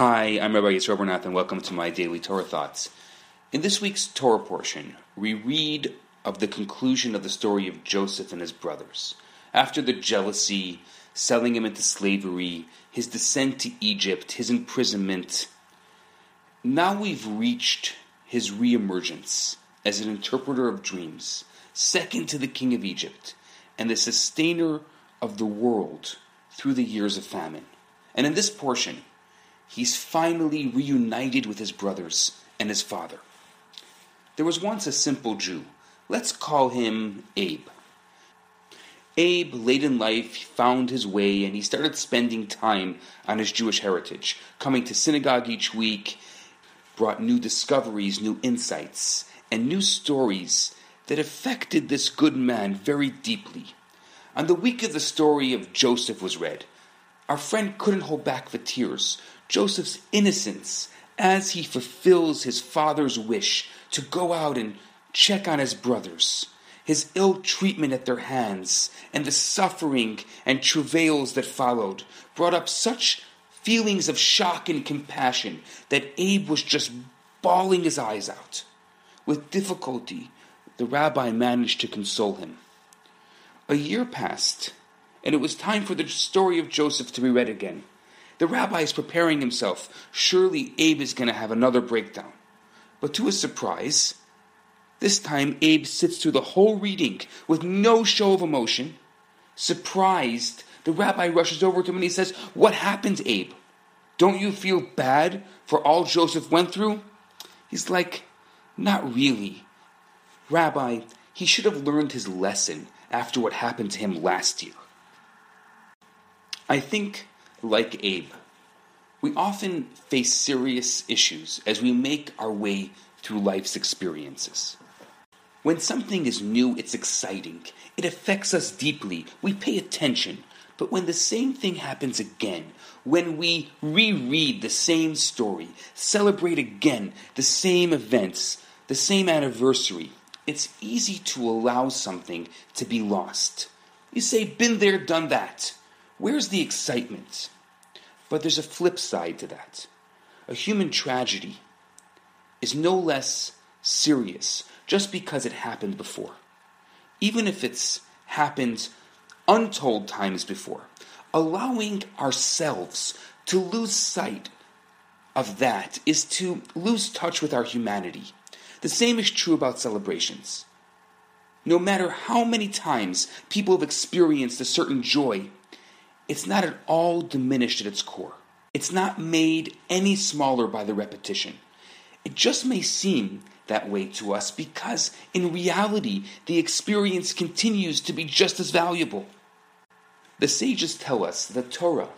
Hi, I'm Rabbi Yisroel Bernath, and welcome to my daily Torah thoughts. In this week's Torah portion, we read of the conclusion of the story of Joseph and his brothers. After the jealousy, selling him into slavery, his descent to Egypt, his imprisonment, now we've reached his reemergence as an interpreter of dreams, second to the king of Egypt, and the sustainer of the world through the years of famine. And in this portion, he's finally reunited with his brothers and his father. There was once a simple Jew. Let's call him Abe. Abe, late in life, found his way and he started spending time on his Jewish heritage, coming to synagogue each week, brought new discoveries, new insights, and new stories that affected this good man very deeply. On the week of the story of Joseph was read, our friend couldn't hold back the tears. Joseph's innocence as he fulfills his father's wish to go out and check on his brothers, his ill treatment at their hands, and the suffering and travails that followed brought up such feelings of shock and compassion that Abe was just bawling his eyes out. With difficulty, the rabbi managed to console him. A year passed, and it was time for the story of Joseph to be read again. The rabbi is preparing himself. Surely Abe is going to have another breakdown. But to his surprise, this time Abe sits through the whole reading with no show of emotion. Surprised, the rabbi rushes over to him and he says, What happened, Abe? Don't you feel bad for all Joseph went through? He's like, Not really. Rabbi, he should have learned his lesson after what happened to him last year. I think like Abe, we often face serious issues as we make our way through life's experiences. When something is new, it's exciting. It affects us deeply. We pay attention. But when the same thing happens again, when we reread the same story, celebrate again the same events, the same anniversary, it's easy to allow something to be lost. You say, been there, done that. Where's the excitement? But there's a flip side to that. A human tragedy is no less serious just because it happened before. Even if it's happened untold times before. Allowing ourselves to lose sight of that is to lose touch with our humanity. The same is true about celebrations. No matter how many times people have experienced a certain joy, it's not at all diminished at its core. It's not made any smaller by the repetition. It just may seem that way to us because, in reality, the experience continues to be just as valuable. The sages tell us that Torah,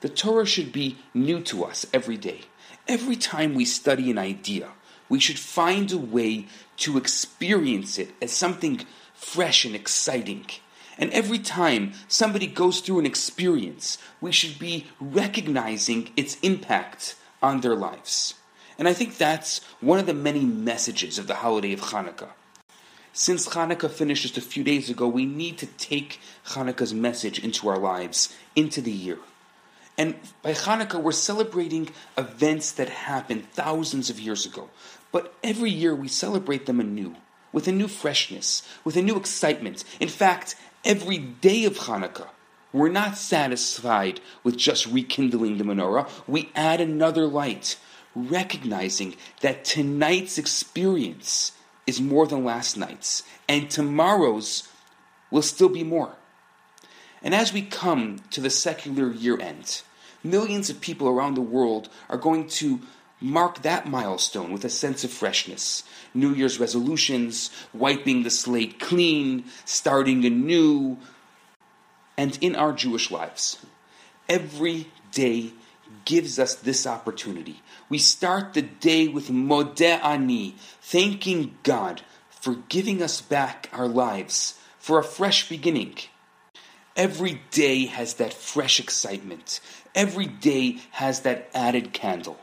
the Torah should be new to us every day. Every time we study an idea, we should find a way to experience it as something fresh and exciting. And every time somebody goes through an experience, we should be recognizing its impact on their lives. And I think that's one of the many messages of the holiday of Hanukkah. Since Hanukkah finished just a few days ago, we need to take Hanukkah's message into our lives, into the year. And by Hanukkah, we're celebrating events that happened thousands of years ago. But every year we celebrate them anew, with a new freshness, with a new excitement. In fact, every day of Hanukkah. We're not satisfied with just rekindling the menorah. We add another light, recognizing that tonight's experience is more than last night's, and tomorrow's will still be more. And as we come to the secular year end, millions of people around the world are going to mark that milestone with a sense of freshness. New Year's resolutions, wiping the slate clean, starting anew. And in our Jewish lives, every day gives us this opportunity. We start the day with Modeh Ani, thanking God for giving us back our lives, for a fresh beginning. Every day has that fresh excitement. Every day has that added candle.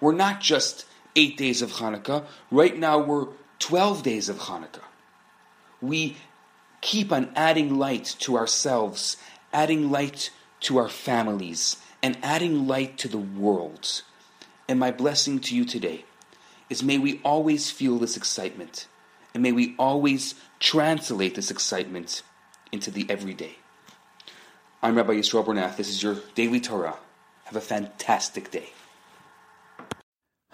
We're not just eight days of Hanukkah. Right now, we're 12 days of Hanukkah. We keep on adding light to ourselves, adding light to our families, and adding light to the world. And my blessing to you today is may we always feel this excitement, and may we always translate this excitement into the everyday. I'm Rabbi Yisrael Bernath. This is your Daily Torah. Have a fantastic day.